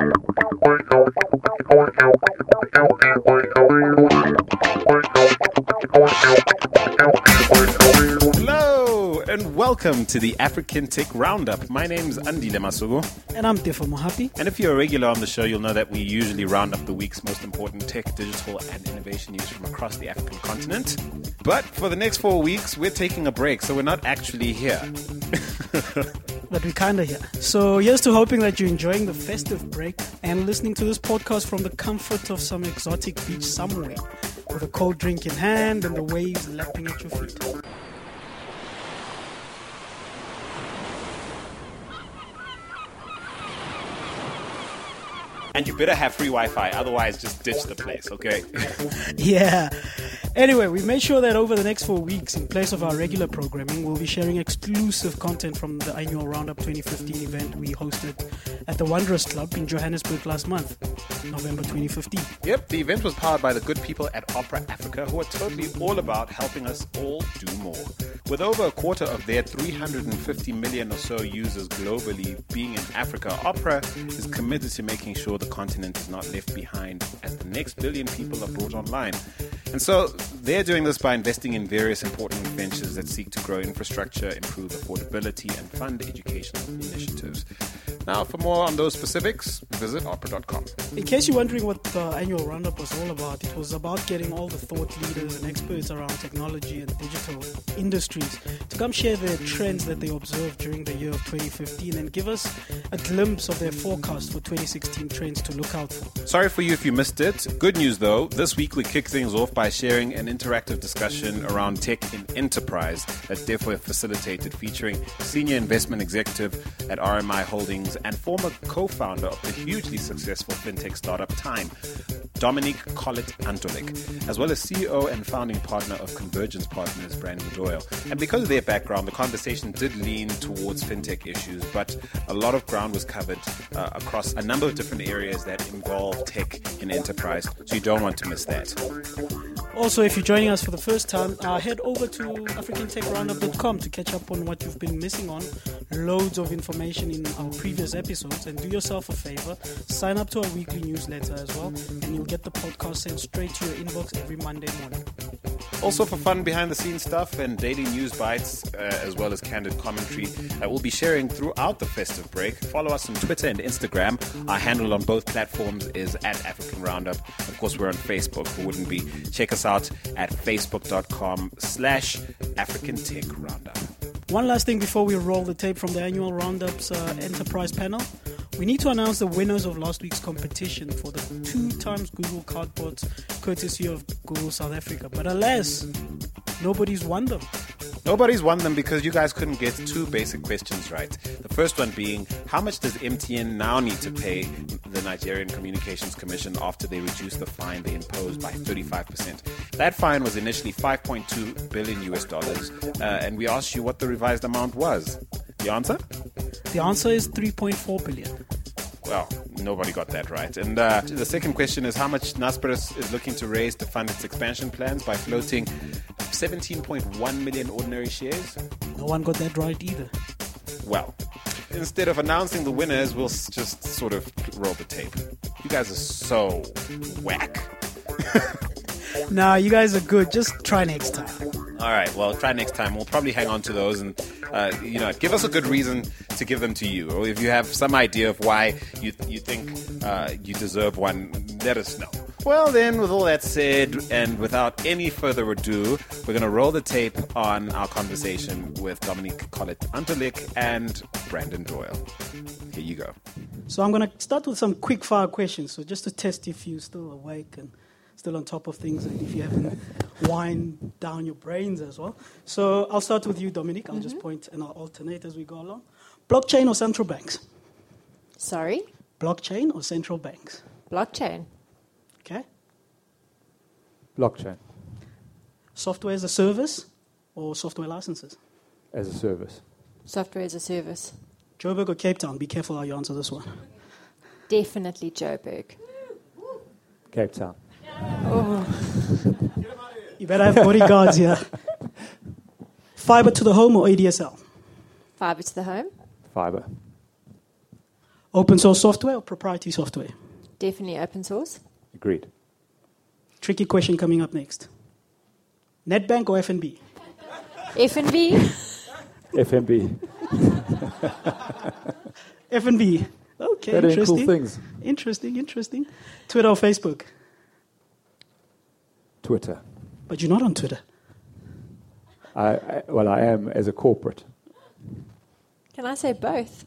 Hello and welcome to the African Tech Roundup. My name is Andile Masuku. And I'm Tefo Mohapi. And if you're a regular on the show, you'll know that we usually round up the week's most important tech, digital, and innovation news from across the African continent. But for the next four weeks, we're taking a break, so we're not actually here. but we're kind of here. So here's to hoping that you're enjoying the festive break and listening to this podcast from the comfort of some exotic beach somewhere, with a cold drink in hand and the waves lapping at your feet. And you better have free Wi Fi, otherwise, just ditch the place, okay? yeah. Anyway, we've made sure that over the next four weeks, in place of our regular programming, we'll be sharing exclusive content from the annual Roundup 2015 event we hosted at the Wanderers Club in Johannesburg last month, November 2015. Yep, the event was powered by the good people at Opera Africa who are totally all about helping us all do more. With over a quarter of their 350 million or so users globally being in Africa, Opera is committed to making sure the continent is not left behind as the next billion people are brought online. And so they're doing this by investing in various important ventures that seek to grow infrastructure, improve affordability, and fund educational initiatives. Now, for more on those specifics, visit opera.com. In case you're wondering what the annual roundup was all about, it was about getting all the thought leaders and experts around technology and digital industries to come share their trends that they observed during the year of 2015 and give us a glimpse of their forecast for 2016 trends to look out for. Sorry for you if you missed it. Good news though, this week we kick things off by sharing an interactive discussion around tech in enterprise that Tefo facilitated featuring senior investment executive at RMI Holdings and former co-founder of the hugely successful fintech startup Tyme, Dominique Collett Antolik, as well as CEO and founding partner of Convergence Partners, Brandon Doyle. And because of their background, the conversation did lean towards fintech issues, but a lot of ground was covered uh, across a number of different areas that involve tech in enterprise, so you don't want to miss that. Also, if you're joining us for the first time, uh, head over to africantechroundup.com to catch up on what you've been missing on. Loads of information in our previous episodes. And do yourself a favor, sign up to our weekly newsletter as well, and you'll get the podcast sent straight to your inbox every Monday morning. Also, for fun behind the scenes stuff and daily news bites, uh, as well as candid commentary that we'll be sharing throughout the festive break. Follow us on Twitter and Instagram. Our handle on both platforms is at African Roundup. Of course, we're on Facebook, who wouldn't be? Check us out at facebook.com slash African Tech Roundup. One last thing before we roll the tape from the annual Roundup's uh, Enterprise panel. We need to announce the winners of last week's competition for the two times Google Cardboards, courtesy of Google South Africa. But alas, nobody's won them. Nobody's won them because you guys couldn't get two basic questions right. The first one being, how much does MTN now need to pay the Nigerian Communications Commission after they reduced the fine they imposed by 35%? That fine was initially 5.2 billion US dollars, uh, and we asked you what the revised amount was. The answer? The answer is 3.4 billion. Well, nobody got that right. And uh, the second question is how much Naspers is looking to raise to fund its expansion plans by floating 17.1 million ordinary shares? No one got that right either. Well, instead of announcing the winners, we'll just sort of roll the tape. You guys are so whack. nah, you guys are good. Just try next time. All right. Well, try next time. We'll probably hang on to those, and uh, you know, give us a good reason to give them to you, or if you have some idea of why you you think uh, you deserve one, let us know. Well, then, with all that said, and without any further ado, we're going to roll the tape on our conversation with Dominique Collett Antolik and Brandon Doyle. Here you go. So I'm going to start with some quick fire questions, so just to test if you're still awake and still on top of things and if you haven't wind down your brains as well. So I'll start with you, Dominique. I'll mm-hmm. just point and I'll alternate as we go along. Blockchain or central banks? Sorry? Blockchain or central banks? Blockchain. Okay. Blockchain. Software as a service or software licenses? As a service. Software as a service. Joburg or Cape Town? Be careful how you answer this one. Definitely Joburg. Cape Town. Oh. You better have bodyguards here. Fiber to the home or ADSL? Fiber to the home. Fiber. Open source software or proprietary software? Definitely open source. Agreed. Tricky question coming up next. Nedbank or FNB? FNB. FNB. FNB. Okay, They're interesting. cool things. Interesting, interesting. Twitter or Facebook? Twitter. But you're not on Twitter. I, I, well, I am as a corporate. Can I say both?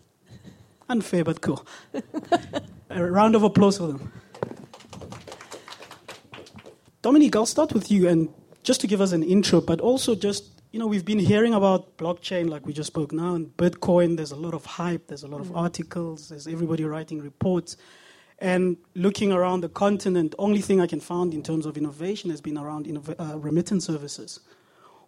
Unfair but cool. A round of applause for them. Dominique, I'll start with you and just to give us an intro, but also just, you know, we've been hearing about blockchain like we just spoke now, and Bitcoin, there's a lot of hype, there's a lot of mm. articles, there's everybody writing reports. And looking around the continent, only thing I can find in terms of innovation has been around uh, remittance services.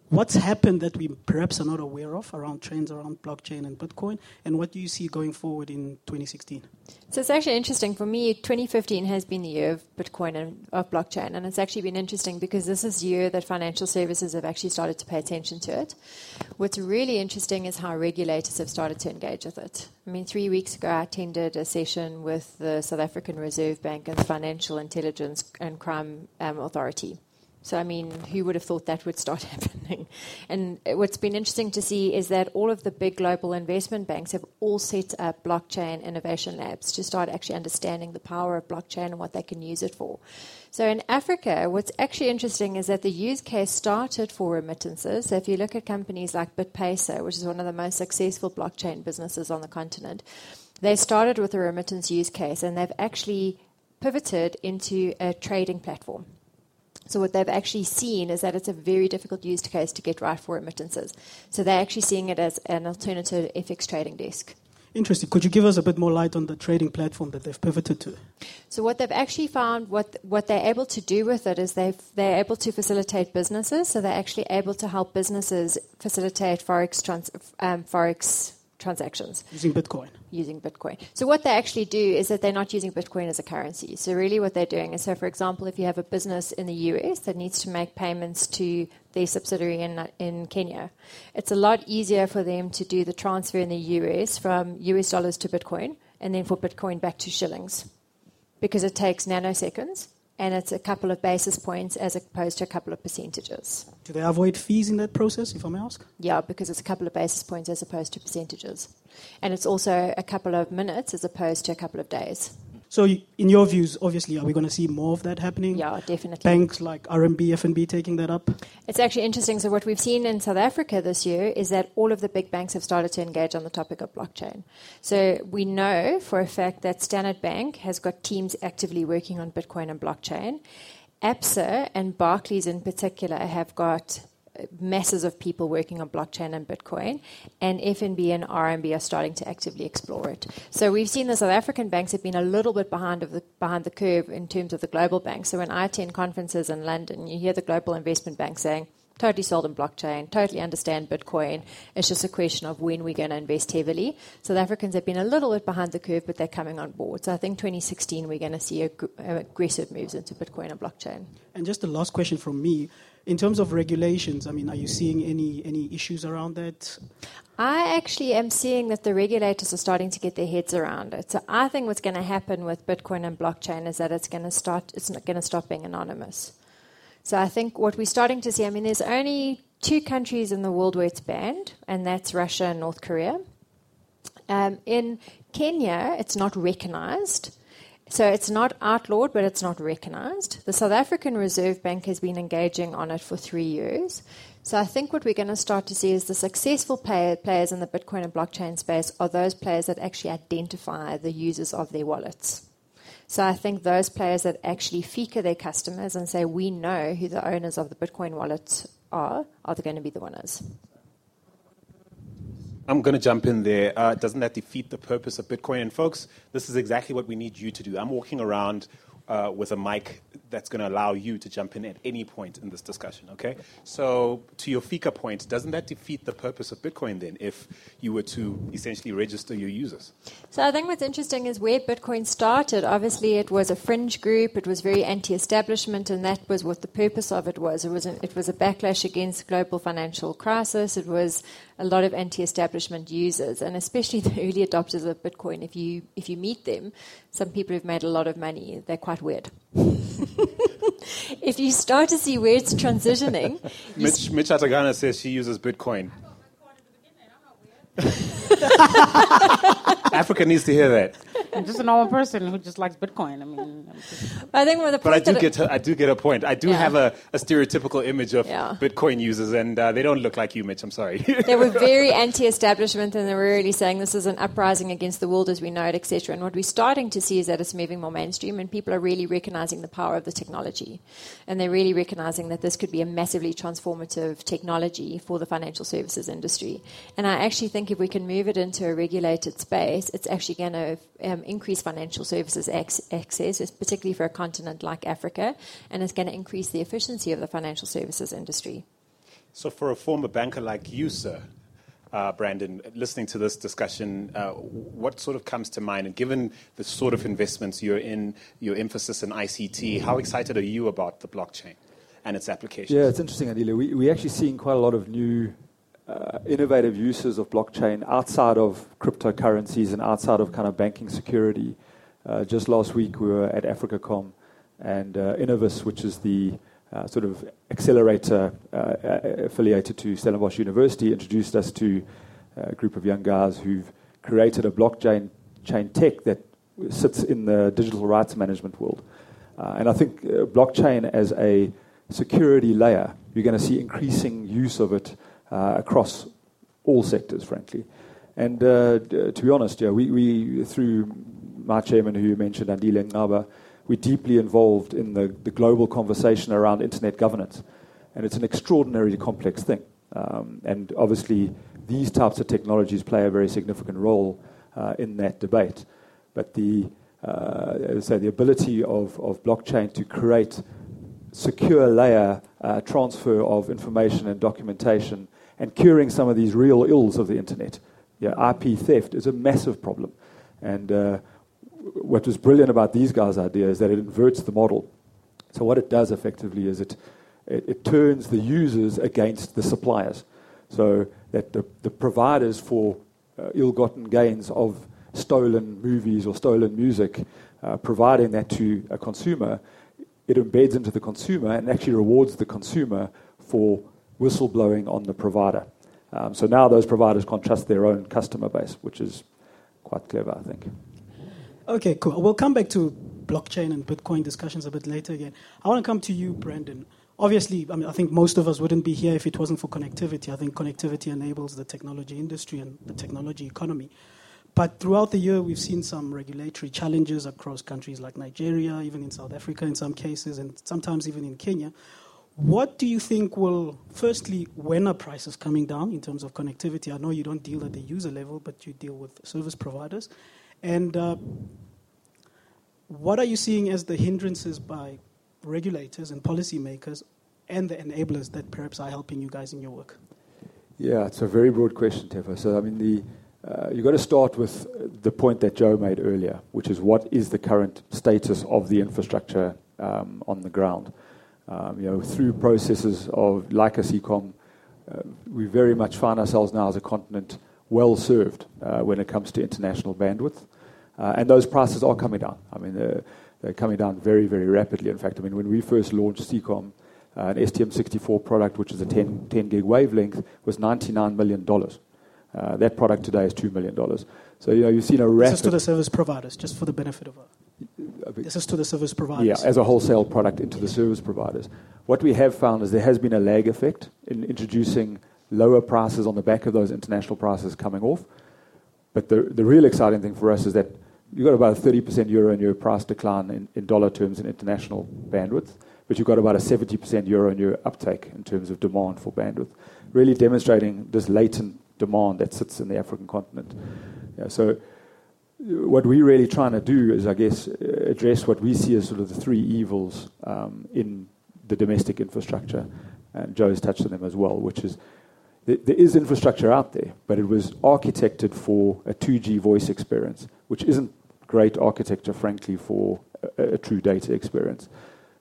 What's happened that we perhaps are not aware of around trends around blockchain and Bitcoin, and what do you see going forward in 2016? So it's actually interesting for me. 2015 has been the year of Bitcoin and of blockchain, and it's actually been interesting because this is the year that financial services have actually started to pay attention to it. What's really interesting is how regulators have started to engage with it. I mean, three weeks ago, I attended a session with the South African Reserve Bank and the Financial Intelligence and Crime um, Authority. So, I mean, who would have thought that would start happening? And what's been interesting to see is that all of the big global investment banks have all set up blockchain innovation labs to start actually understanding the power of blockchain and what they can use it for. So, in Africa, what's actually interesting is that the use case started for remittances. So, if you look at companies like BitPesa, which is one of the most successful blockchain businesses on the continent, they started with a remittance use case and they've actually pivoted into a trading platform. So what they've actually seen is that it's a very difficult use case to get right for remittances. So they're actually seeing it as an alternative FX trading desk. Interesting. Could you give us a bit more light on the trading platform that they've pivoted to? So what they've actually found, what what they're able to do with it is they they're able to facilitate businesses. So they're actually able to help businesses facilitate forex trans, um, forex transactions Using Bitcoin. Using Bitcoin. So what they actually do is that they're not using Bitcoin as a currency. So really what they're doing is, so for example, if you have a business in the US that needs to make payments to their subsidiary in, in Kenya, it's a lot easier for them to do the transfer in the US from US dollars to Bitcoin and then for Bitcoin back to shillings because it takes nanoseconds and it's a couple of basis points as opposed to a couple of percentages. Do they avoid fees in that process, if I may ask? Yeah, because it's a couple of basis points as opposed to percentages. And it's also a couple of minutes as opposed to a couple of days. So, in your views, obviously, are we going to see more of that happening? Yeah, definitely. Banks like RMB, FNB taking that up? It's actually interesting. So, what we've seen in South Africa this year is that all of the big banks have started to engage on the topic of blockchain. So, we know for a fact that Standard Bank has got teams actively working on Bitcoin and blockchain. ABSA and Barclays, in particular, have got masses of people working on blockchain and Bitcoin, and FNB and RMB are starting to actively explore it. So we've seen the South African banks have been a little bit behind of the behind the curve in terms of the global banks. So when I attend conferences in London, you hear the global investment banks saying. Totally sold on blockchain, totally understand Bitcoin. It's just a question of when we're going to invest heavily. South Africans have been a little bit behind the curve, but they're coming on board. So I think 2016 we're going to see ag- aggressive moves into Bitcoin and blockchain. And just the last question from me. In terms of regulations, I mean, are you seeing any, any issues around that? I actually am seeing that the regulators are starting to get their heads around it. So I think what's going to happen with Bitcoin and blockchain is that it's going to start. It's not going to stop being anonymous. So I think what we're starting to see. I mean, there's only two countries in the world where it's banned, and that's Russia and North Korea. Um, in Kenya, it's not recognized. So it's not outlawed, but it's not recognized. The South African Reserve Bank has been engaging on it for three years. So I think what we're going to start to see is the successful play, players in the Bitcoin and blockchain space are those players that actually identify the users of their wallets. So I think those players that actually feature their customers and say, we know who the owners of the Bitcoin wallets are, are going to be the winners. I'm going to jump in there. Uh, doesn't that defeat the purpose of Bitcoin? And folks, this is exactly what we need you to do. I'm walking around uh, with a mic that's going to allow you to jump in at any point in this discussion, okay? So, to your FICA point, doesn't that defeat the purpose of Bitcoin then if you were to essentially register your users? So, I think what's interesting is where Bitcoin started. Obviously, it was a fringe group, it was very anti establishment, and that was what the purpose of it was. It was, a, it was a backlash against global financial crisis, it was a lot of anti-establishment users, and especially the early adopters of Bitcoin. If you if you meet them, some people who've made a lot of money. They're quite weird. If you start to see where it's transitioning, Mich, Mich Atagana says she uses Bitcoin. Africa needs to hear that. I'm just a normal person who just likes Bitcoin. I mean, I think the but I do get to, I do get a point. I do Yeah. have a, a stereotypical image of Yeah. Bitcoin users, and uh, they don't look like you, Mich. I'm sorry. they were very anti-establishment, and they were really saying this is an uprising against the world as we know it, etc. And what we're starting to see is that it's moving more mainstream, and people are really recognizing the power of the technology, and they're really recognizing that this could be a massively transformative technology for the financial services industry. And I actually think if we can move it into a regulated space, it's actually going to um, increase financial services ac- access, particularly for a continent like Africa, and it's going to increase the efficiency of the financial services industry. So, for a former banker like you, sir, uh, Brandon, listening to this discussion, uh, what sort of comes to mind? And given the sort of investments you're in, your emphasis in ICT, how excited are you about the blockchain and its applications? Yeah, it's interesting, Andile. We, we're actually seeing quite a lot of new uh, innovative uses of blockchain outside of cryptocurrencies and outside of kind of banking security. Uh, just last week, we were at AfricaCom, and uh, Innovus, which is the uh, sort of accelerator uh, uh, affiliated to Stellenbosch University, introduced us to a group of young guys who've created a blockchain chain tech that sits in the digital rights management world. And I think blockchain as a security layer, you're going to see increasing use of it across all sectors, frankly. And uh, to be honest, yeah, we, we through my chairman, who you mentioned, Andile Ngcaba, we're deeply involved in the, the global conversation around internet governance. And it's an extraordinarily complex thing. Um, and obviously, these types of technologies play a very significant role uh, in that debate. But the, uh, the ability of, of blockchain to create secure layer uh, transfer of information and documentation and curing some of these real ills of the internet. Yeah, IP theft is a massive problem. And uh, what was brilliant about these guys' idea is that it inverts the model. So what it does effectively is it, it, it turns the users against the suppliers. So that the, the providers for uh, ill-gotten gains of stolen movies or stolen music, uh, providing that to a consumer, it embeds into the consumer and actually rewards the consumer for whistleblowing on the provider. Um, so now those providers can't trust their own customer base, which is quite clever, I think. Okay, cool. We'll come back to blockchain and Bitcoin discussions a bit later again. I want to come to you, Brandon. Obviously, I mean, I think most of us wouldn't be here if it wasn't for connectivity. I think connectivity enables the technology industry and the technology economy. But throughout the year, we've seen some regulatory challenges across countries like Nigeria, even in South Africa in some cases, and sometimes even in Kenya. What do you think will, firstly, when are prices coming down in terms of connectivity? I know you don't deal at the user level, but you deal with service providers. And uh, what are you seeing as the hindrances by regulators and policymakers and the enablers that perhaps are helping you guys in your work? Yeah, it's a very broad question, Tefo. So, I mean, the, uh, you've got to start with the point that Joe made earlier, which is what is the current status of the infrastructure um, on the ground? Um, you know, through processes of like a Seacom, uh, we very much find ourselves now as a continent well served uh, when it comes to international bandwidth. Uh, and those prices are coming down. I mean, they're, they're coming down very, very rapidly. In fact, I mean, when we first launched Seacom, uh, an STM64 product, which is a 10, 10 gig wavelength, was $99 million. Uh, that product today is $2 million. So, you know, you've seen a rapid... Is to the service providers, just for the benefit of our. This is to the service providers. Yeah, as a wholesale product into the service providers. What we have found is there has been a lag effect in introducing lower prices on the back of those international prices coming off. But the, the real exciting thing for us is that you've got about a 30% year on year price decline in, in dollar terms in international bandwidth, but you've got about a 70% year on year uptake in terms of demand for bandwidth, really demonstrating this latent demand that sits in the African continent. Yeah, so what we're really trying to do is, I guess, address what we see as sort of the three evils um, in the domestic infrastructure, and Joe has touched on them as well, which is th- there is infrastructure out there, but it was architected for a 2G voice experience, which isn't great architecture, frankly, for a, a true data experience.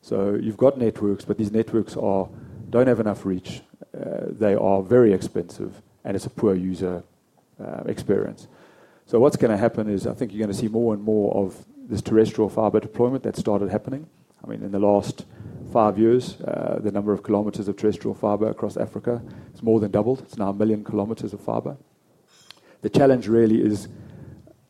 So you've got networks, but these networks are don't have enough reach. Uh, they are very expensive, and it's a poor user uh, experience. So what's going to happen is I think you're going to see more and more of this terrestrial fiber deployment that started happening. I mean, in the last five years, uh, the number of kilometers of terrestrial fiber across Africa has more than doubled. It's now a million kilometers of fiber. The challenge really is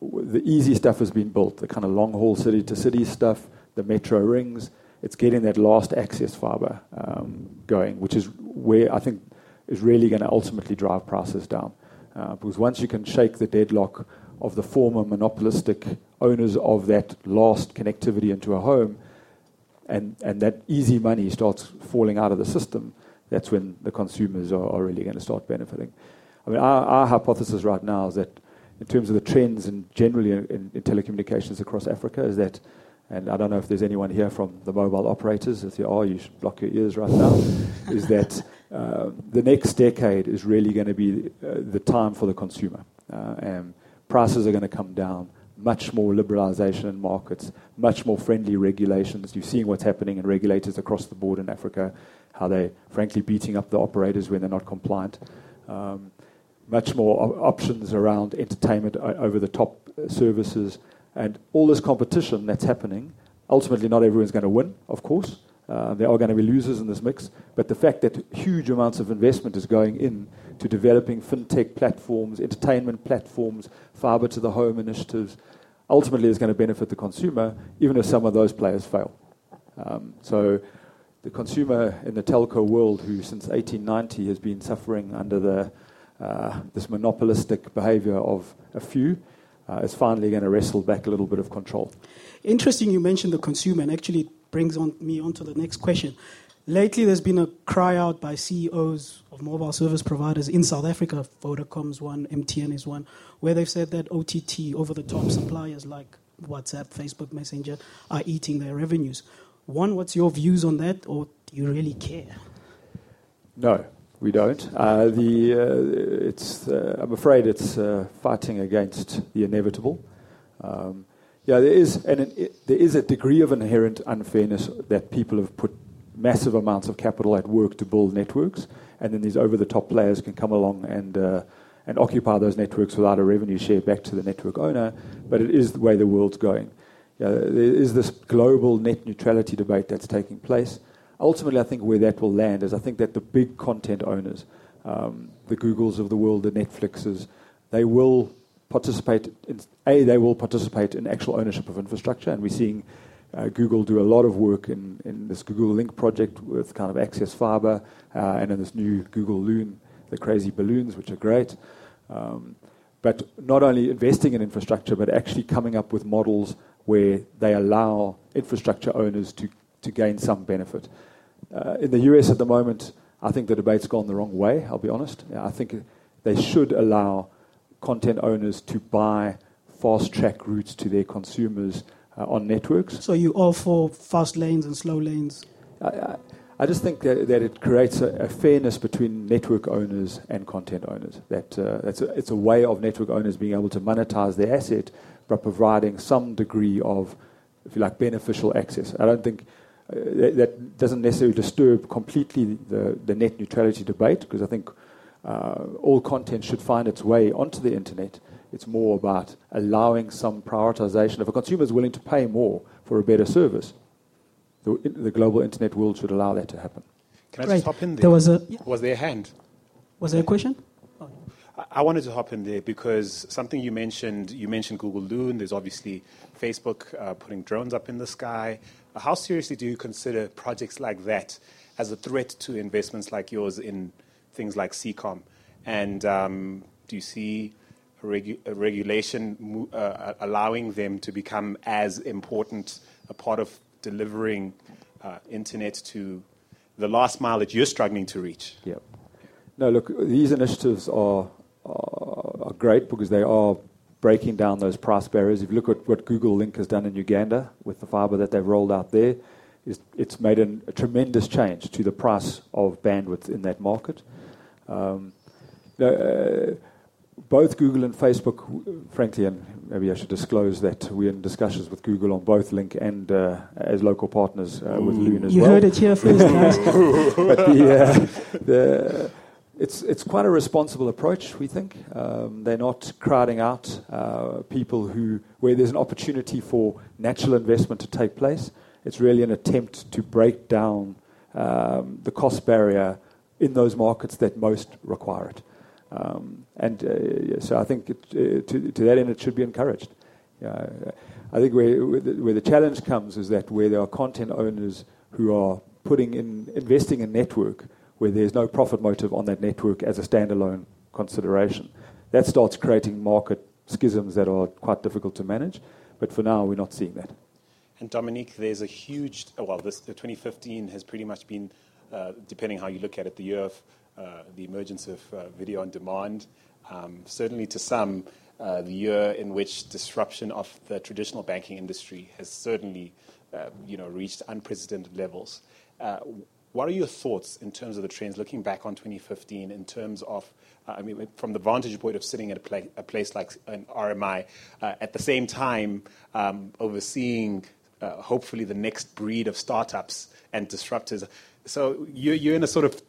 the easy stuff has been built, the kind of long haul city to city stuff, the metro rings. It's getting that last access fiber um, going, which is where I think is really going to ultimately drive prices down. Uh, because once you can shake the deadlock of the former monopolistic owners of that last connectivity into a home, and, and that easy money starts falling out of the system, that's when the consumers are, are really going to start benefiting. I mean, our, our, hypothesis right now is that in terms of the trends and generally in, in, telecommunications across Africa, is that, and I don't know if there's anyone here from the mobile operators, if you are, you should block your ears right now, is that uh, the next decade is really going to be uh, the time for the consumer. Uh, and prices are going to come down, much more liberalization in markets, much more friendly regulations. You're seeing what's happening in regulators across the board in Africa, how they're frankly beating up the operators when they're not compliant. Um, much more op- options around entertainment over the top services, and all this competition that's happening. Ultimately, not everyone's going to win, of course. Uh, there are going to be losers in this mix, but the fact that huge amounts of investment is going in to developing fintech platforms, entertainment platforms, fiber to the home initiatives, ultimately is going to benefit the consumer, even if some of those players fail. Um, so the consumer in the telco world, who since 1890 has been suffering under the, uh, this monopolistic behavior of a few, uh, is finally going to wrestle back a little bit of control. Interesting you mentioned the consumer, and actually brings on me on to the next question. Lately, there's been a cry out by CEOs of mobile service providers in South Africa. Vodacom's one, MTN is one, where they've said that OTT, over the top suppliers like WhatsApp, Facebook Messenger, are eating their revenues. One, what's your views on that, or do you really care? No, we don't. Uh, the, uh, it's, uh, I'm afraid it's uh, fighting against the inevitable. Um, yeah, there is, and it, there is a degree of inherent unfairness that people have put massive amounts of capital at work to build networks, and then these over-the-top players can come along and uh, and occupy those networks without a revenue share back to the network owner. But it is the way the world's going. Yeah, there is this global net neutrality debate that's taking place. Ultimately, I think where that will land is I think that the big content owners, um, the Googles of the world, the Netflixes, they will participate in a they will participate in actual ownership of infrastructure, and we're seeing uh, Google do a lot of work in, in this Google Link project with kind of access fiber uh, and in this new Google Loon, the crazy balloons, which are great. Um, but not only investing in infrastructure, but actually coming up with models where they allow infrastructure owners to, to gain some benefit. Uh, in the US at the moment, I think the debate's gone the wrong way, I'll be honest. I think they should allow content owners to buy fast track routes to their consumers uh, on networks. So you all for fast lanes and slow lanes? I, I, I just think that, that it creates a, a, fairness between network owners and content owners. That uh, that's a, it's a way of network owners being able to monetize their asset by providing some degree of, if you like, beneficial access. I don't think uh, that, that, doesn't necessarily disturb completely the, the net neutrality debate because I think uh, all content should find its way onto the internet. It's more about allowing some prioritization. If a consumer is willing to pay more for a better service, the, the global internet world should allow that to happen. Can I just hop in there? There was a yeah. was there a hand? Was there a question? I wanted to hop in there because something you mentioned, you mentioned Google Loon. There's obviously Facebook uh, putting drones up in the sky. How seriously do you consider projects like that as a threat to investments like yours in things like Seacom? And um, do you see a, regu- a regulation uh, allowing them to become as important a part of delivering uh, internet to the last mile that you're struggling to reach. Yep. No, look, these initiatives are, are, are great because they are breaking down those price barriers. If you look at what Google Link has done in Uganda with the fiber that they've rolled out there, it's, it's made an, a tremendous change to the price of bandwidth in that market. Um, uh, both Google and Facebook, frankly, and maybe I should disclose that we're in discussions with Google on both Link and uh, as local partners uh, with Loon as you well. heard it here first, guys. but the, uh, the, it's, it's quite a responsible approach, we think. Um, they're not crowding out uh, people who, where there's an opportunity for natural investment to take place. It's really an attempt to break down um, the cost barrier in those markets that most require it. Um, and uh, so I think it, uh, to, to, that end it should be encouraged. Uh, I think where, where the challenge comes is that where there are content owners who are putting in, investing in network where there's no profit motive on that network as a standalone consideration, that starts creating market schisms that are quite difficult to manage. But for now, we're not seeing that. And Dominique, there's a huge, well, this, 2015 has pretty much been, depending how you look at it, the year of uh, the emergence of uh, video on demand. Um, certainly to some, uh, the year in which disruption of the traditional banking industry has certainly uh, you know, reached unprecedented levels. Uh, what are your thoughts in terms of the trends, looking back on 2015, in terms of, I mean, from the vantage point of sitting at a, pla- a place like an RMI, at the same time um, overseeing hopefully the next breed of startups and disruptors. So you're, you're in a sort of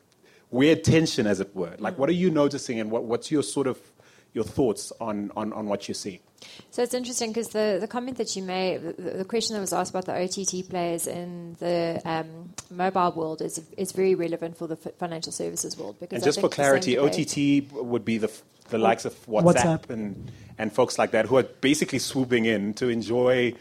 weird tension, as it were. Like, what are you noticing, and what, what's your sort of your thoughts on, on, on what you see? So it's interesting because the, the comment that you made, the, the, question that was asked about the OTT players in the um, mobile world is is very relevant for the financial services world. Because and just for clarity, OTT would be the the likes of WhatsApp, WhatsApp, and and folks like that who are basically swooping in to enjoy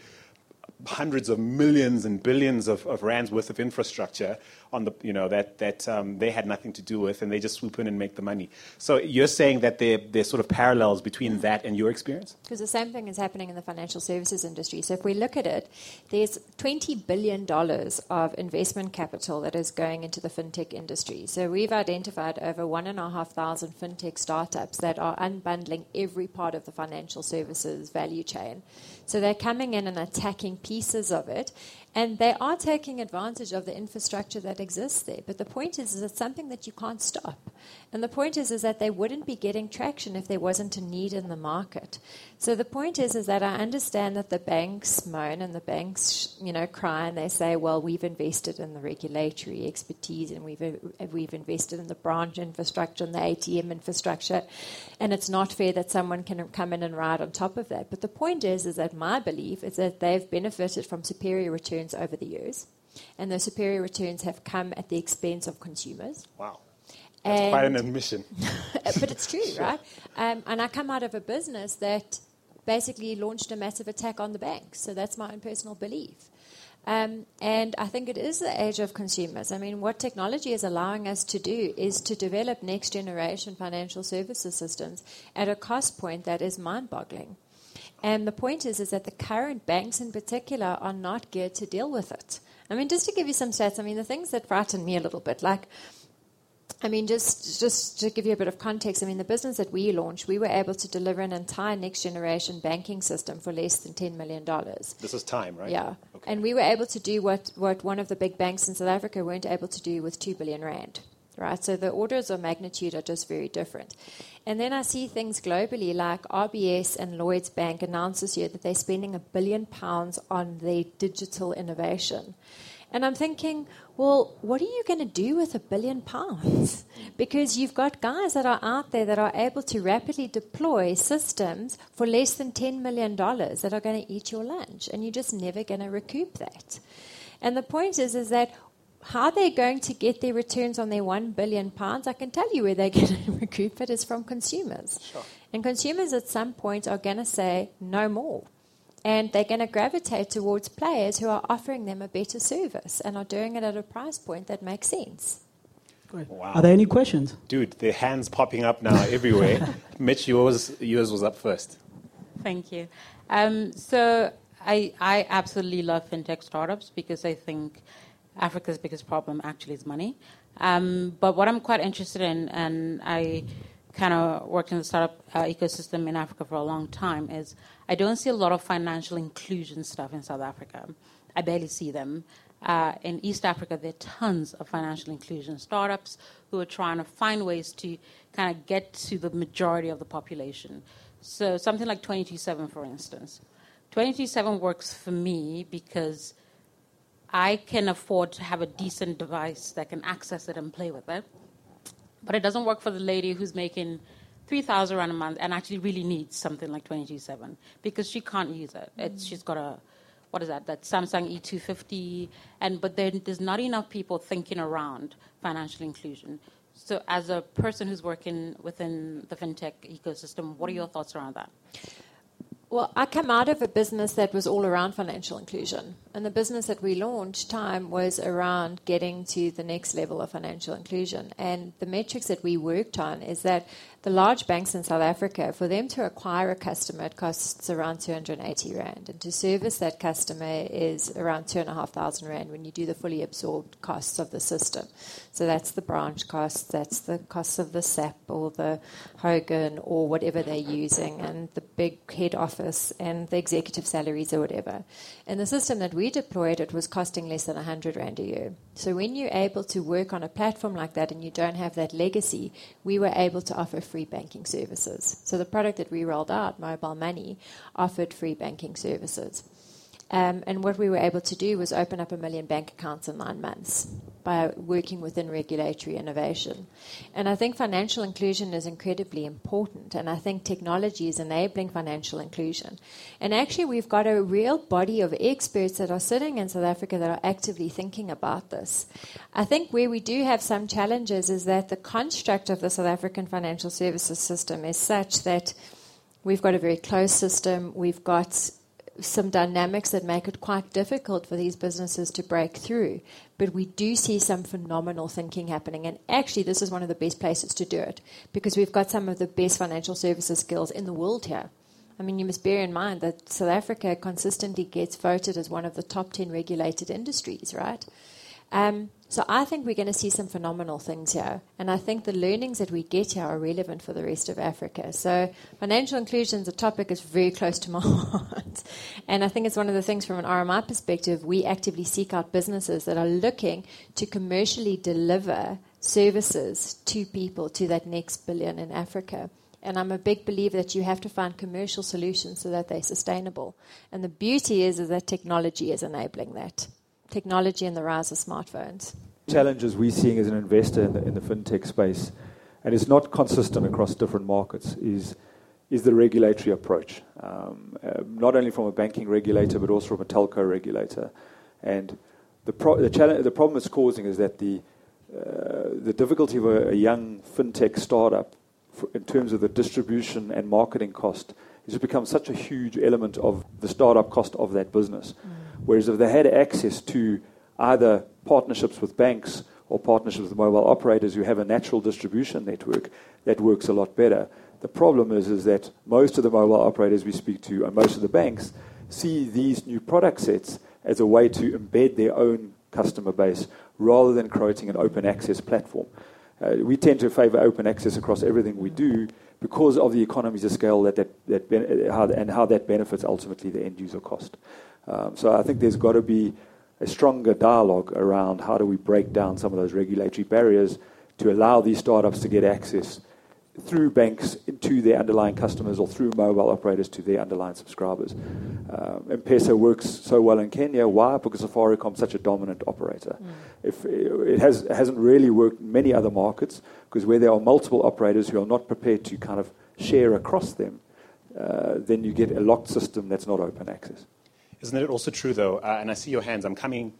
hundreds of millions and billions of, of rands worth of infrastructure on the you know that that um, they had nothing to do with and they just swoop in and make the money. So you're saying that there there's sort of parallels between that and your experience? Because the same thing is happening in the financial services industry. So if we look at it, there's 20 billion dollars of investment capital that is going into the fintech industry. So we've identified over one and a half thousand fintech startups that are unbundling every part of the financial services value chain. So they're coming in and attacking pieces of it. And they are taking advantage of the infrastructure that exists there. But the point is, is it's something that you can't stop. And the point is, is that they wouldn't be getting traction if there wasn't a need in the market. So the point is, is that I understand that the banks moan and the banks, you know, cry and they say, well, we've invested in the regulatory expertise and we've we've invested in the branch infrastructure and the ATM infrastructure, and it's not fair that someone can come in and ride on top of that. But the point is, is that my belief is that they've benefited from superior returns over the years, and those superior returns have come at the expense of consumers. Wow. That's and quite an admission. but it's true, sure. right? Um, and I come out of a business that basically launched a massive attack on the banks. So that's my own personal belief. Um, and I think it is the age of consumers. I mean, what technology is allowing us to do is to develop next generation financial services systems at a cost point that is mind boggling. And the point is, is that the current banks in particular are not geared to deal with it. I mean, just to give you some stats, I mean, the things that frighten me a little bit, like I mean, just just to give you a bit of context, I mean, the business that we launched, we were able to deliver an entire next generation banking system for less than ten million dollars. This is Tyme, right? Yeah, okay. and we were able to do what what one of the big banks in South Africa weren't able to do with two billion rand. Right, so the orders of magnitude are just very different. And then I see things globally like RBS and Lloyds Bank announced this year that they're spending a billion pounds on their digital innovation. And I'm thinking, well, what are you going to do with a billion pounds? Because you've got guys that are out there that are able to rapidly deploy systems for less than $10 million that are going to eat your lunch, and you're just never going to recoup that. And the point is, is that how they're going to get their returns on their one billion pounds, I can tell you where they're going to recoup it is from consumers. Sure. And consumers at some point are going to say no more. And they're going to gravitate towards players who are offering them a better service and are doing it at a price point that makes sense. Wow. Are there any questions? Dude, the hands popping up now everywhere. Mich, yours, yours was up first. Thank you. Um, so I, I absolutely love fintech startups because I think Africa's biggest problem actually is money. Um, but what I'm quite interested in, and I kind of worked in the startup uh, ecosystem in Africa for a long time is I don't see a lot of financial inclusion stuff in South Africa. I barely see them. Uh, in East Africa, there are tons of financial inclusion startups who are trying to find ways to kind of get to the majority of the population. So something like 22seven, for instance. 22seven works for me because I can afford to have a decent device that can access it and play with it. But it doesn't work for the lady who's making 3,000 rand a month and actually really needs something like 22seven because she can't use it. It's, mm. she's got a what is that? That Samsung E250, and but then there's not enough people thinking around financial inclusion. So, as a person who's working within the fintech ecosystem, what are your mm. thoughts around that? Well, I come out of a business that was all around financial inclusion. And the business that we launched, Tyme, was around getting to the next level of financial inclusion. And the metrics that we worked on is that the large banks in South Africa, for them to acquire a customer, it costs around 280 Rand. And to service that customer is around 2,500 Rand when you do the fully absorbed costs of the system. So that's the branch costs, that's the costs of the SAP or the Hogan or whatever they're using, and the big head office and the executive salaries or whatever. And the system that we deployed, it was costing less than 100 Rand a year. So when you're able to work on a platform like that and you don't have that legacy, we were able to offer free banking services. So the product that we rolled out, Mobile Money, offered free banking services. Um, and what we were able to do was open up a million bank accounts in nine months by working within regulatory innovation. And I think financial inclusion is incredibly important. And I think technology is enabling financial inclusion. And actually, we've got a real body of experts that are sitting in South Africa that are actively thinking about this. I think where we do have some challenges is that the construct of the South African financial services system is such that we've got a very closed system. We've got some dynamics that make it quite difficult for these businesses to break through. But we do see some phenomenal thinking happening. And actually, this is one of the best places to do it because we've got some of the best financial services skills in the world here. I mean, you must bear in mind that South Africa consistently gets voted as one of the top 10 regulated industries, right? Um, so I think we're going to see some phenomenal things here. And I think the learnings that we get here are relevant for the rest of Africa. So financial inclusion is a topic that's very close to my heart. And I think it's one of the things from an RMI perspective, we actively seek out businesses that are looking to commercially deliver services to people to that next billion in Africa. And I'm a big believer that you have to find commercial solutions so that they're sustainable. And the beauty is, is that technology is enabling that technology and the rise of smartphones? Challenges we're seeing as an investor in the, in the fintech space, and it's not consistent across different markets, is is the regulatory approach, um, uh, not only from a banking regulator but also from a telco regulator. And the, pro- the, challenge, the problem it's causing is that the, uh, the difficulty of a, a young fintech startup in terms of the distribution and marketing cost has become such a huge element of the startup cost of that business. Mm. Whereas if they had access to either partnerships with banks or partnerships with mobile operators who have a natural distribution network, that works a lot better. The problem is, is that most of the mobile operators we speak to and most of the banks see these new product sets as a way to embed their own customer base rather than creating an open access platform. Uh, we tend to favor open access across everything we do because of the economies of scale that, that, that ben- how, and how that benefits ultimately the end user cost. Um, so I think there's got to be a stronger dialogue around how do we break down some of those regulatory barriers to allow these startups to get access through banks to their underlying customers or through mobile operators to their underlying subscribers. Um, M-Pesa works so well in Kenya. Why? Because Safaricom is such a dominant operator. Mm. If it has hasn't really worked in many other markets because where there are multiple operators who are not prepared to kind of share across them, uh, then you get a locked system that's not open access. Isn't it also true, though, uh, and I see your hands, I'm coming,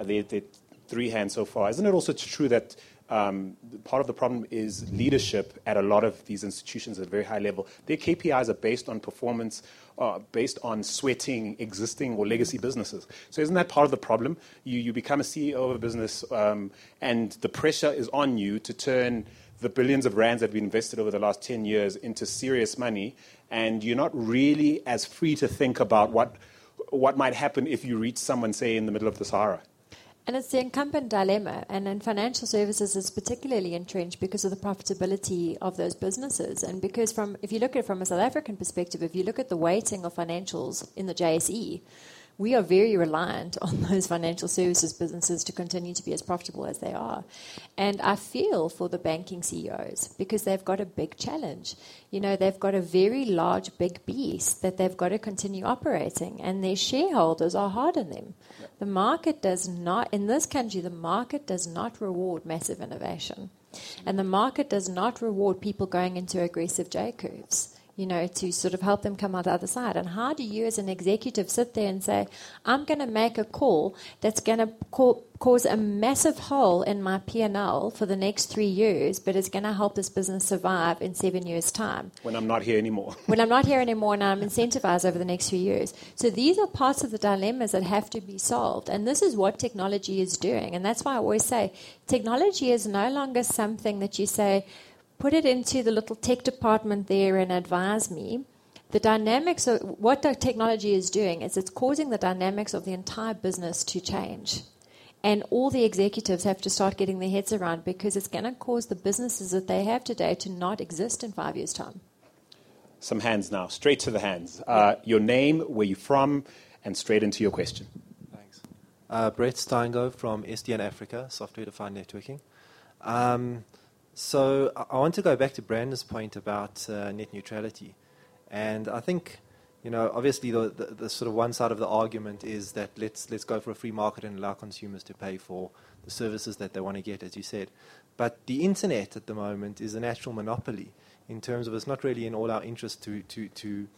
uh, the, the three hands so far. Isn't it also true that um, part of the problem is leadership at a lot of these institutions at a very high level? Their KPIs are based on performance, uh, based on sweating existing or legacy businesses. So, isn't that part of the problem? You, you become a CEO of a business, um, and the pressure is on you to turn the billions of rands that been invested over the last 10 years into serious money, and you're not really as free to think about what what might happen if you reach someone, say, in the middle of the Sahara? And it's the incumbent dilemma. And in financial services, it's particularly entrenched because of the profitability of those businesses. And because, from if you look at it from a South African perspective, if you look at the weighting of financials in the JSE, we are very reliant on those financial services businesses to continue to be as profitable as they are. And I feel for the banking CEOs because they've got a big challenge. You know, they've got a very large, big beast that they've got to continue operating, and their shareholders are hard on them. The market does not, in this country, the market does not reward massive innovation. And the market does not reward people going into aggressive J curves you know, to sort of help them come out the other side. And how do you, as an executive, sit there and say, I'm going to make a call that's going to cause a massive hole in my P&L for the next three years, but it's going to help this business survive in seven years' time? When I'm not here anymore. when I'm not here anymore and I'm incentivized over the next few years. So these are parts of the dilemmas that have to be solved. And this is what technology is doing. And that's why I always say technology is no longer something that you say, put it into the little tech department there and advise me. The dynamics of what the technology is doing is it's causing the dynamics of the entire business to change. And all the executives have to start getting their heads around because it's going to cause the businesses that they have today to not exist in five years' time. Some hands now, straight to the hands. Uh, your name, where you're from, and straight into your question. Thanks. Uh, Brett Steingo from SDN Africa, Software Defined Networking. Um, so I want to go back to Brandon's point about uh, net neutrality. And I think, you know, obviously the, the, the, sort of one side of the argument is that let's, let's go for a free market and allow consumers to pay for the services that they want to get, as you said. But the internet at the moment is a natural monopoly in terms of it's not really in all our interest to, to, to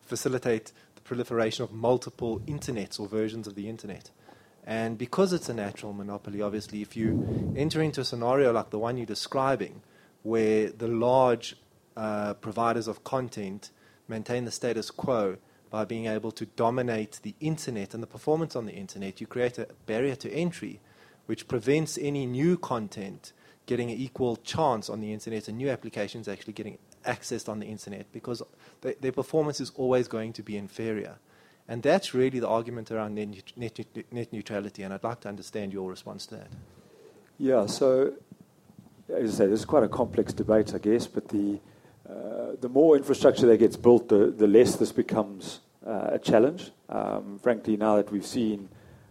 facilitate the proliferation of multiple internets or versions of the internet. And because it's a natural monopoly, obviously, if you enter into a scenario like the one you're describing, where the large uh, providers of content maintain the status quo by being able to dominate the internet and the performance on the internet, you create a barrier to entry which prevents any new content getting an equal chance on the internet and new applications actually getting accessed on the internet because their performance is always going to be inferior. And that's really the argument around net, net, net neutrality, and I'd like to understand your response to that. Yeah, so as I say, this is quite a complex debate, I guess, but the, uh, the more infrastructure that gets built, the, the less this becomes uh, a challenge. Um, frankly, now that we've seen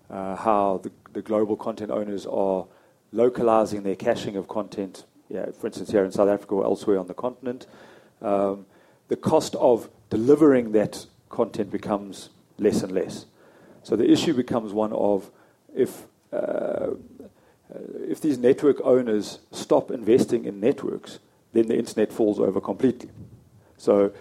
uh, how the, the, global content owners are localizing their caching of content, yeah, for instance, here in South Africa or elsewhere on the continent, um, the cost of delivering that content becomes less and less. So the issue becomes one of if uh, if these network owners stop investing in networks, then the internet falls over completely. So,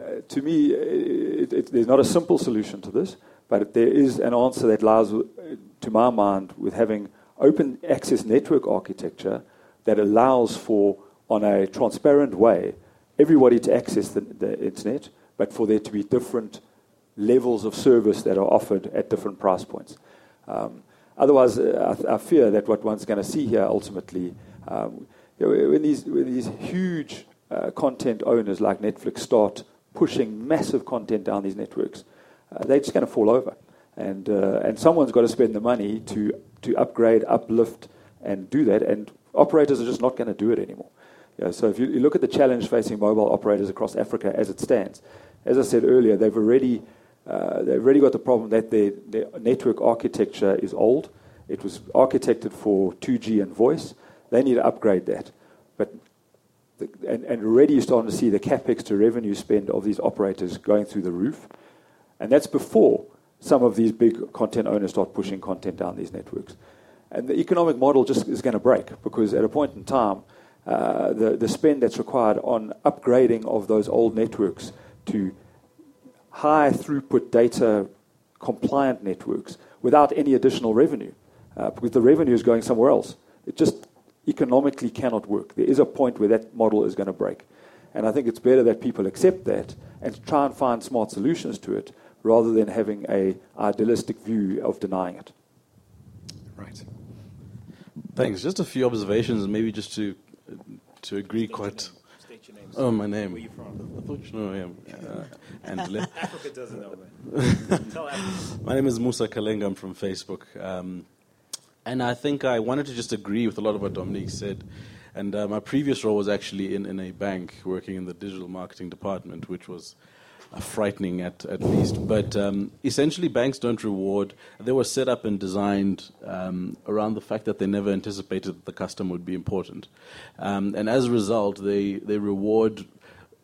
uh, to me, it, it, there's not a simple solution to this, but there is an answer that lies, to my mind, with having open access network architecture that allows for, on a transparent way, everybody to access the, the internet, but for there to be different levels of service that are offered at different price points. Um, otherwise, uh, I, I, fear that what one's going to see here ultimately, um, you know, when, these, when these huge uh, content owners like Netflix start pushing massive content down these networks, uh, they're just going to fall over. And, uh, and someone's got to spend the money to, to upgrade, uplift, and do that. And operators are just not going to do it anymore. So if you, you look at the challenge facing mobile operators across Africa as it stands, as I said earlier, they've already uh, they've really got the problem that their, their, network architecture is old. It was architected for 2G and voice. They need to upgrade that. But the, and, and already you're starting to see the capex to revenue spend of these operators going through the roof. And that's before some of these big content owners start pushing content down these networks. And the economic model just is going to break because at a point in time, uh, the, the spend that's required on upgrading of those old networks to high throughput data compliant networks without any additional revenue uh, because the revenue is going somewhere else. It just economically cannot work. There is a point where that model is going to break. And I think it's better that people accept that and try and find smart solutions to it rather than having a idealistic view of denying it. Right. Thanks. Just a few observations, maybe just to to agree quite Oh, my name. Where are you from? I thought you know I am. Uh, and Africa doesn't know, man. Tell Africa. My name is Musa Kalenga. I'm from Facebook. Um, And I think I wanted to just agree with a lot of what Dominique said. And uh, my previous role was actually in, in a bank working in the digital marketing department, which was frightening at, at least. But um, essentially, banks don't reward. They were set up and designed um, around the fact that they never anticipated that the customer would be important. Um, and as a result, they, they reward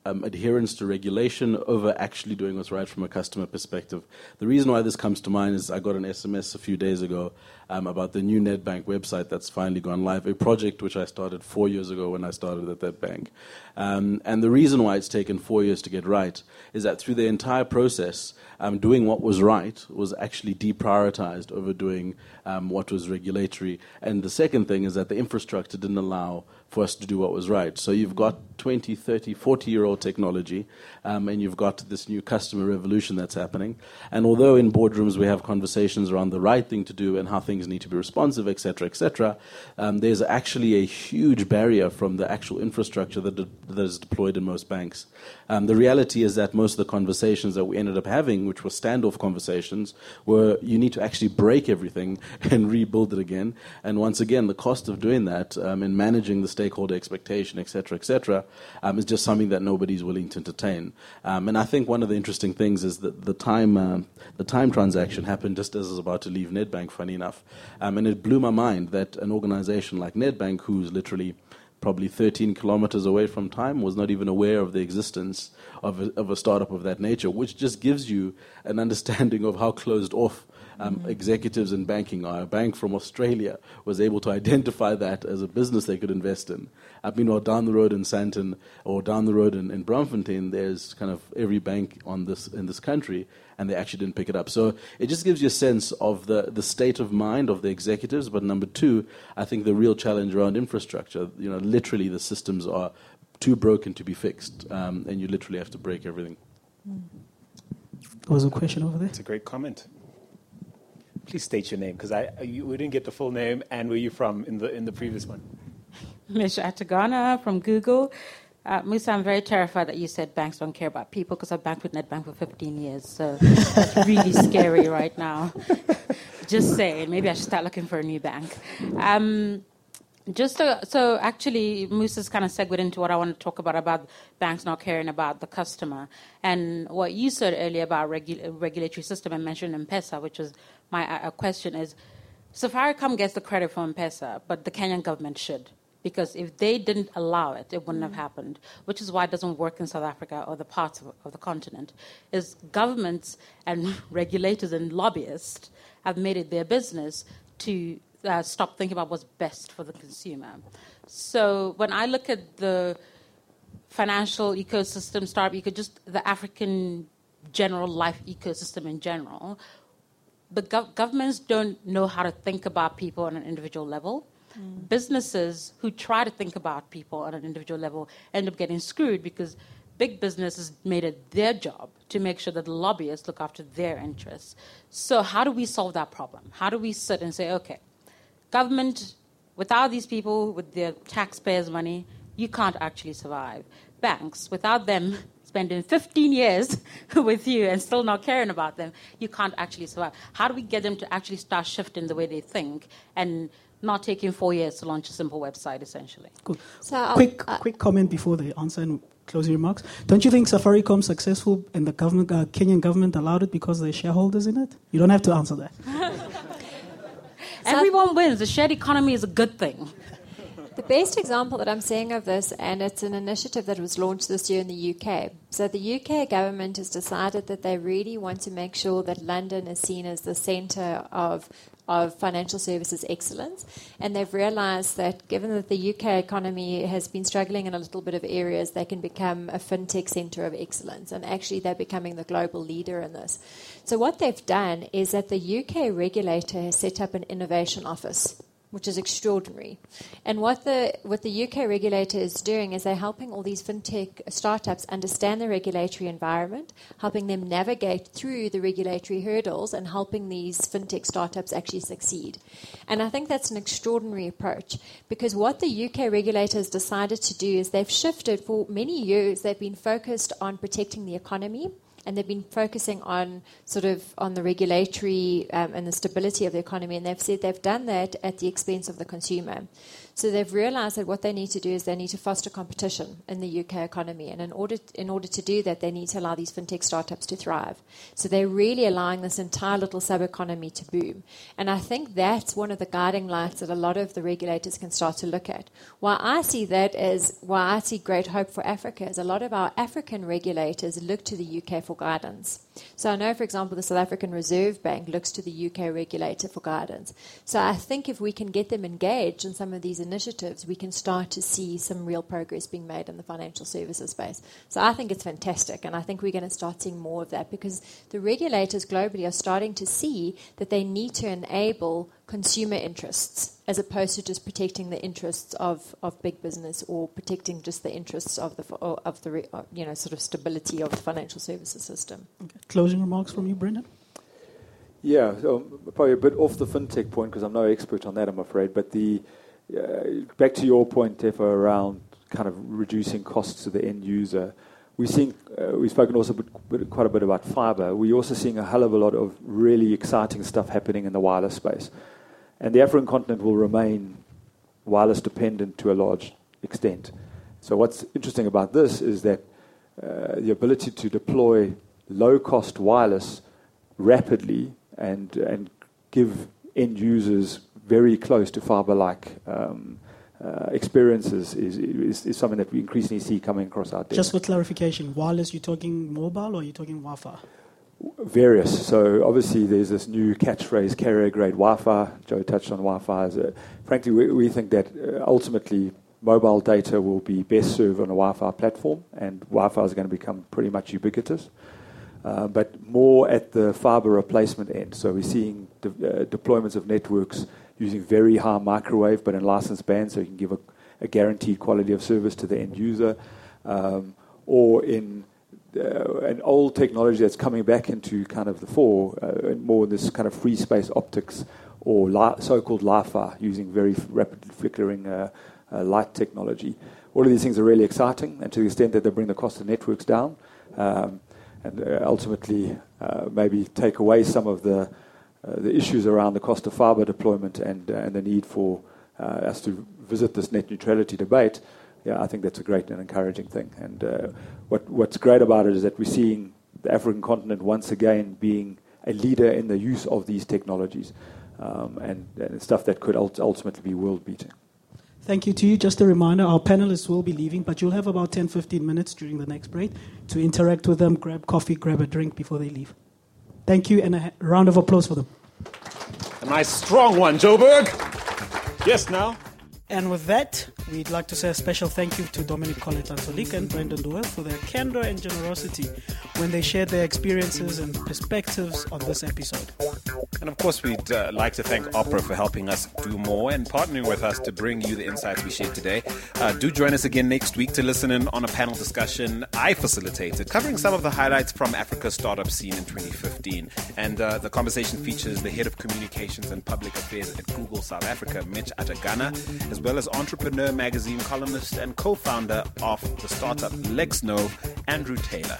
um, adherence to regulation over actually doing what's right from a customer perspective. The reason why this comes to mind is I got an SMS a few days ago um, about the new Nedbank website that's finally gone live, a project which I started four years ago when I started at that bank. Um, and the reason why it's taken four years to get right is that through the entire process, um, doing what was right was actually deprioritized over doing um, what was regulatory. And the second thing is that the infrastructure didn't allow for us to do what was right. So you've got 20, 30, 40 year old technology, um, and you've got this new customer revolution that's happening. And although in boardrooms we have conversations around the right thing to do and how things need to be responsive, etc., etc., um, there's actually a huge barrier from the actual infrastructure that, de- that is deployed in most banks. Um, the reality is that most of the conversations that we ended up having, which were standoff conversations, were you need to actually break everything and rebuild it again. And once again, the cost of doing that um, in managing the stakeholder expectation, etc., etc., um, is just something that nobody's willing to entertain. Um, and I think one of the interesting things is that the time, uh, the time transaction happened just as I was about to leave Nedbank. Funny enough, um, and it blew my mind that an organization like Nedbank, who's literally probably 13 kilometers away from Tyme, was not even aware of the existence of a, of a startup of that nature, which just gives you an understanding of how closed off um, mm-hmm. executives in banking are. A bank from Australia was able to identify that as a business they could invest in. I meanwhile, down the road in Sandton or down the road in, in Braamfontein, there's kind of every bank on this in this country, and they actually didn't pick it up. So it just gives you a sense of the, the state of mind of the executives. But number two, I think the real challenge around infrastructure. You know, literally the systems are too broken to be fixed, um, and you literally have to break everything. There was a question over there. It's a great comment. Please state your name because I you, we didn't get the full name and where you from in the in the previous one. Mich Atagana from Google. Uh, Musa, I'm very terrified that you said banks don't care about people because I've banked with Nedbank for 15 years. So that's really scary right now. Just saying, maybe I should start looking for a new bank. Um, just to, so actually, Musa's kind of segued into what I want to talk about about banks not caring about the customer, and what you said earlier about regu- regulatory system and mentioned M-Pesa, which was my uh, uh, question is, Safaricom gets the credit for M-Pesa, but the Kenyan government should because if they didn't allow it, it wouldn't have mm. happened. Which is why it doesn't work in South Africa or the parts of, of the continent. Is governments and regulators and lobbyists have made it their business to uh, stop thinking about what's best for the consumer. So when I look at the financial ecosystem, startup ecosystem, just the African general life ecosystem in general, the gov- governments don't know how to think about people on an individual level. Mm. Businesses who try to think about people on an individual level end up getting screwed because big business has made it their job to make sure that the lobbyists look after their interests. So, how do we solve that problem? How do we sit and say, okay, government, without these people, with their taxpayers' money, you can't actually survive. Banks, without them spending 15 years with you and still not caring about them, you can't actually survive. How do we get them to actually start shifting the way they think and not taking four years to launch a simple website, essentially? Cool. So quick, uh, quick comment before the answer and closing remarks. Don't you think Safaricom successful and the government, uh, Kenyan government allowed it because they're shareholders in it? You don't have to answer that. Everyone wins. The shared economy is a good thing. The best example that I'm seeing of this, and it's an initiative that was launched this year in the UK. So, the UK government has decided that they really want to make sure that London is seen as the centre of of financial services excellence. And they've realized that given that the UK economy has been struggling in a little bit of areas, they can become a fintech center of excellence. And actually, they're becoming the global leader in this. So, what they've done is that the UK regulator has set up an innovation office which is extraordinary. And what the what the UK regulator is doing is they're helping all these fintech startups understand the regulatory environment, helping them navigate through the regulatory hurdles, and helping these fintech startups actually succeed. And I think that's an extraordinary approach because what the UK regulators decided to do is they've shifted for many years. They've been focused on protecting the economy and they've been focusing on sort of on the regulatory um, and the stability of the economy, and they've said they've done that at the expense of the consumer. So they've realised that what they need to do is they need to foster competition in the UK economy, and in order in order to do that, they need to allow these fintech startups to thrive. So they're really allowing this entire little sub economy to boom, and I think that's one of the guiding lights that a lot of the regulators can start to look at. Why I see that as why I see great hope for Africa is a lot of our African regulators look to the UK for guidance. So I know, for example, the South African Reserve Bank looks to the UK regulator for guidance. So I think if we can get them engaged in some of these initiatives, we can start to see some real progress being made in the financial services space. So I think it's fantastic, and I think we're going to start seeing more of that because the regulators globally are starting to see that they need to enable consumer interests as opposed to just protecting the interests of, of big business or protecting just the interests of the of the you know sort of stability of the financial services system. Okay. Closing remarks from you, Brendan. Yeah, so probably a bit off the fintech point because I'm no expert on that, I'm afraid. But the uh, back to your point, Tefo, around kind of reducing costs to the end user. We're seeing, uh, we've spoken also quite a bit about fiber. We're also seeing a hell of a lot of really exciting stuff happening in the wireless space. And the African continent will remain wireless dependent to a large extent. So, what's interesting about this is that uh, the ability to deploy low cost wireless rapidly and give end users very close to fiber like um, uh, experiences is, is, is, something that we increasingly see coming across our desk. Just for clarification, wireless, you're talking mobile or you're talking Wi Fi? various. So obviously, there's this new catchphrase, carrier-grade Wi-Fi. Joe touched on Wi-Fi. As a, frankly, we, we, think that uh, ultimately mobile data will be best served on a Wi-Fi platform, and Wi-Fi is going to become pretty much ubiquitous. Uh, but more at the fiber replacement end. So we're seeing de- uh, deployments of networks using very high microwave, but in licensed bands, so you can give a, a guaranteed quality of service to the end user, um, or in uh, an old technology that's coming back into kind of the fore, uh, more in this kind of free space optics or li- so-called Li-Fi using very f- rapidly flickering uh, uh, light technology. All of these things are really exciting, and to the extent that they bring the cost of networks down, um, and uh, ultimately uh, maybe take away some of the the issues around the cost of fiber deployment and and the need for us to visit this net neutrality debate yeah, I think that's a great and encouraging thing. And uh, what, what's great about it is that we're seeing the African continent once again being a leader in the use of these technologies um, and, and, stuff that could ultimately be world beating. Thank you to you. Just a reminder our panelists will be leaving, but you'll have about 10 15 minutes during the next break to interact with them, grab coffee, grab a drink before they leave. Thank you, and a round of applause for them. A nice strong one, Joburg. Yes, now. And with that, we'd like to say a special thank you to Dominique Colet-Antolika and Brendan Doyle for their candor and generosity when they shared their experiences and perspectives on this episode. And of course, we'd uh, like to thank Opera for helping us do more and partnering with us to bring you the insights we shared today. Uh, do join us again next week to listen in on a panel discussion I facilitated covering some of the highlights from Africa's startup scene in 2015. And uh, the conversation features the head of communications and public affairs at Google South Africa, Mich Atagana, as well as Entrepreneur Magazine columnist and co founder of the startup LexNove, Andrew Taylor.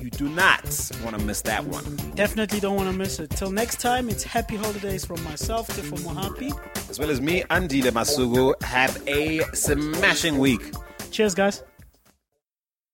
You do not want to miss that one. Definitely don't want to miss it. Till next time, it's happy holidays from myself, Tefo Mohapi. As well as me, Andile Masuku. Have a smashing week. Cheers, guys.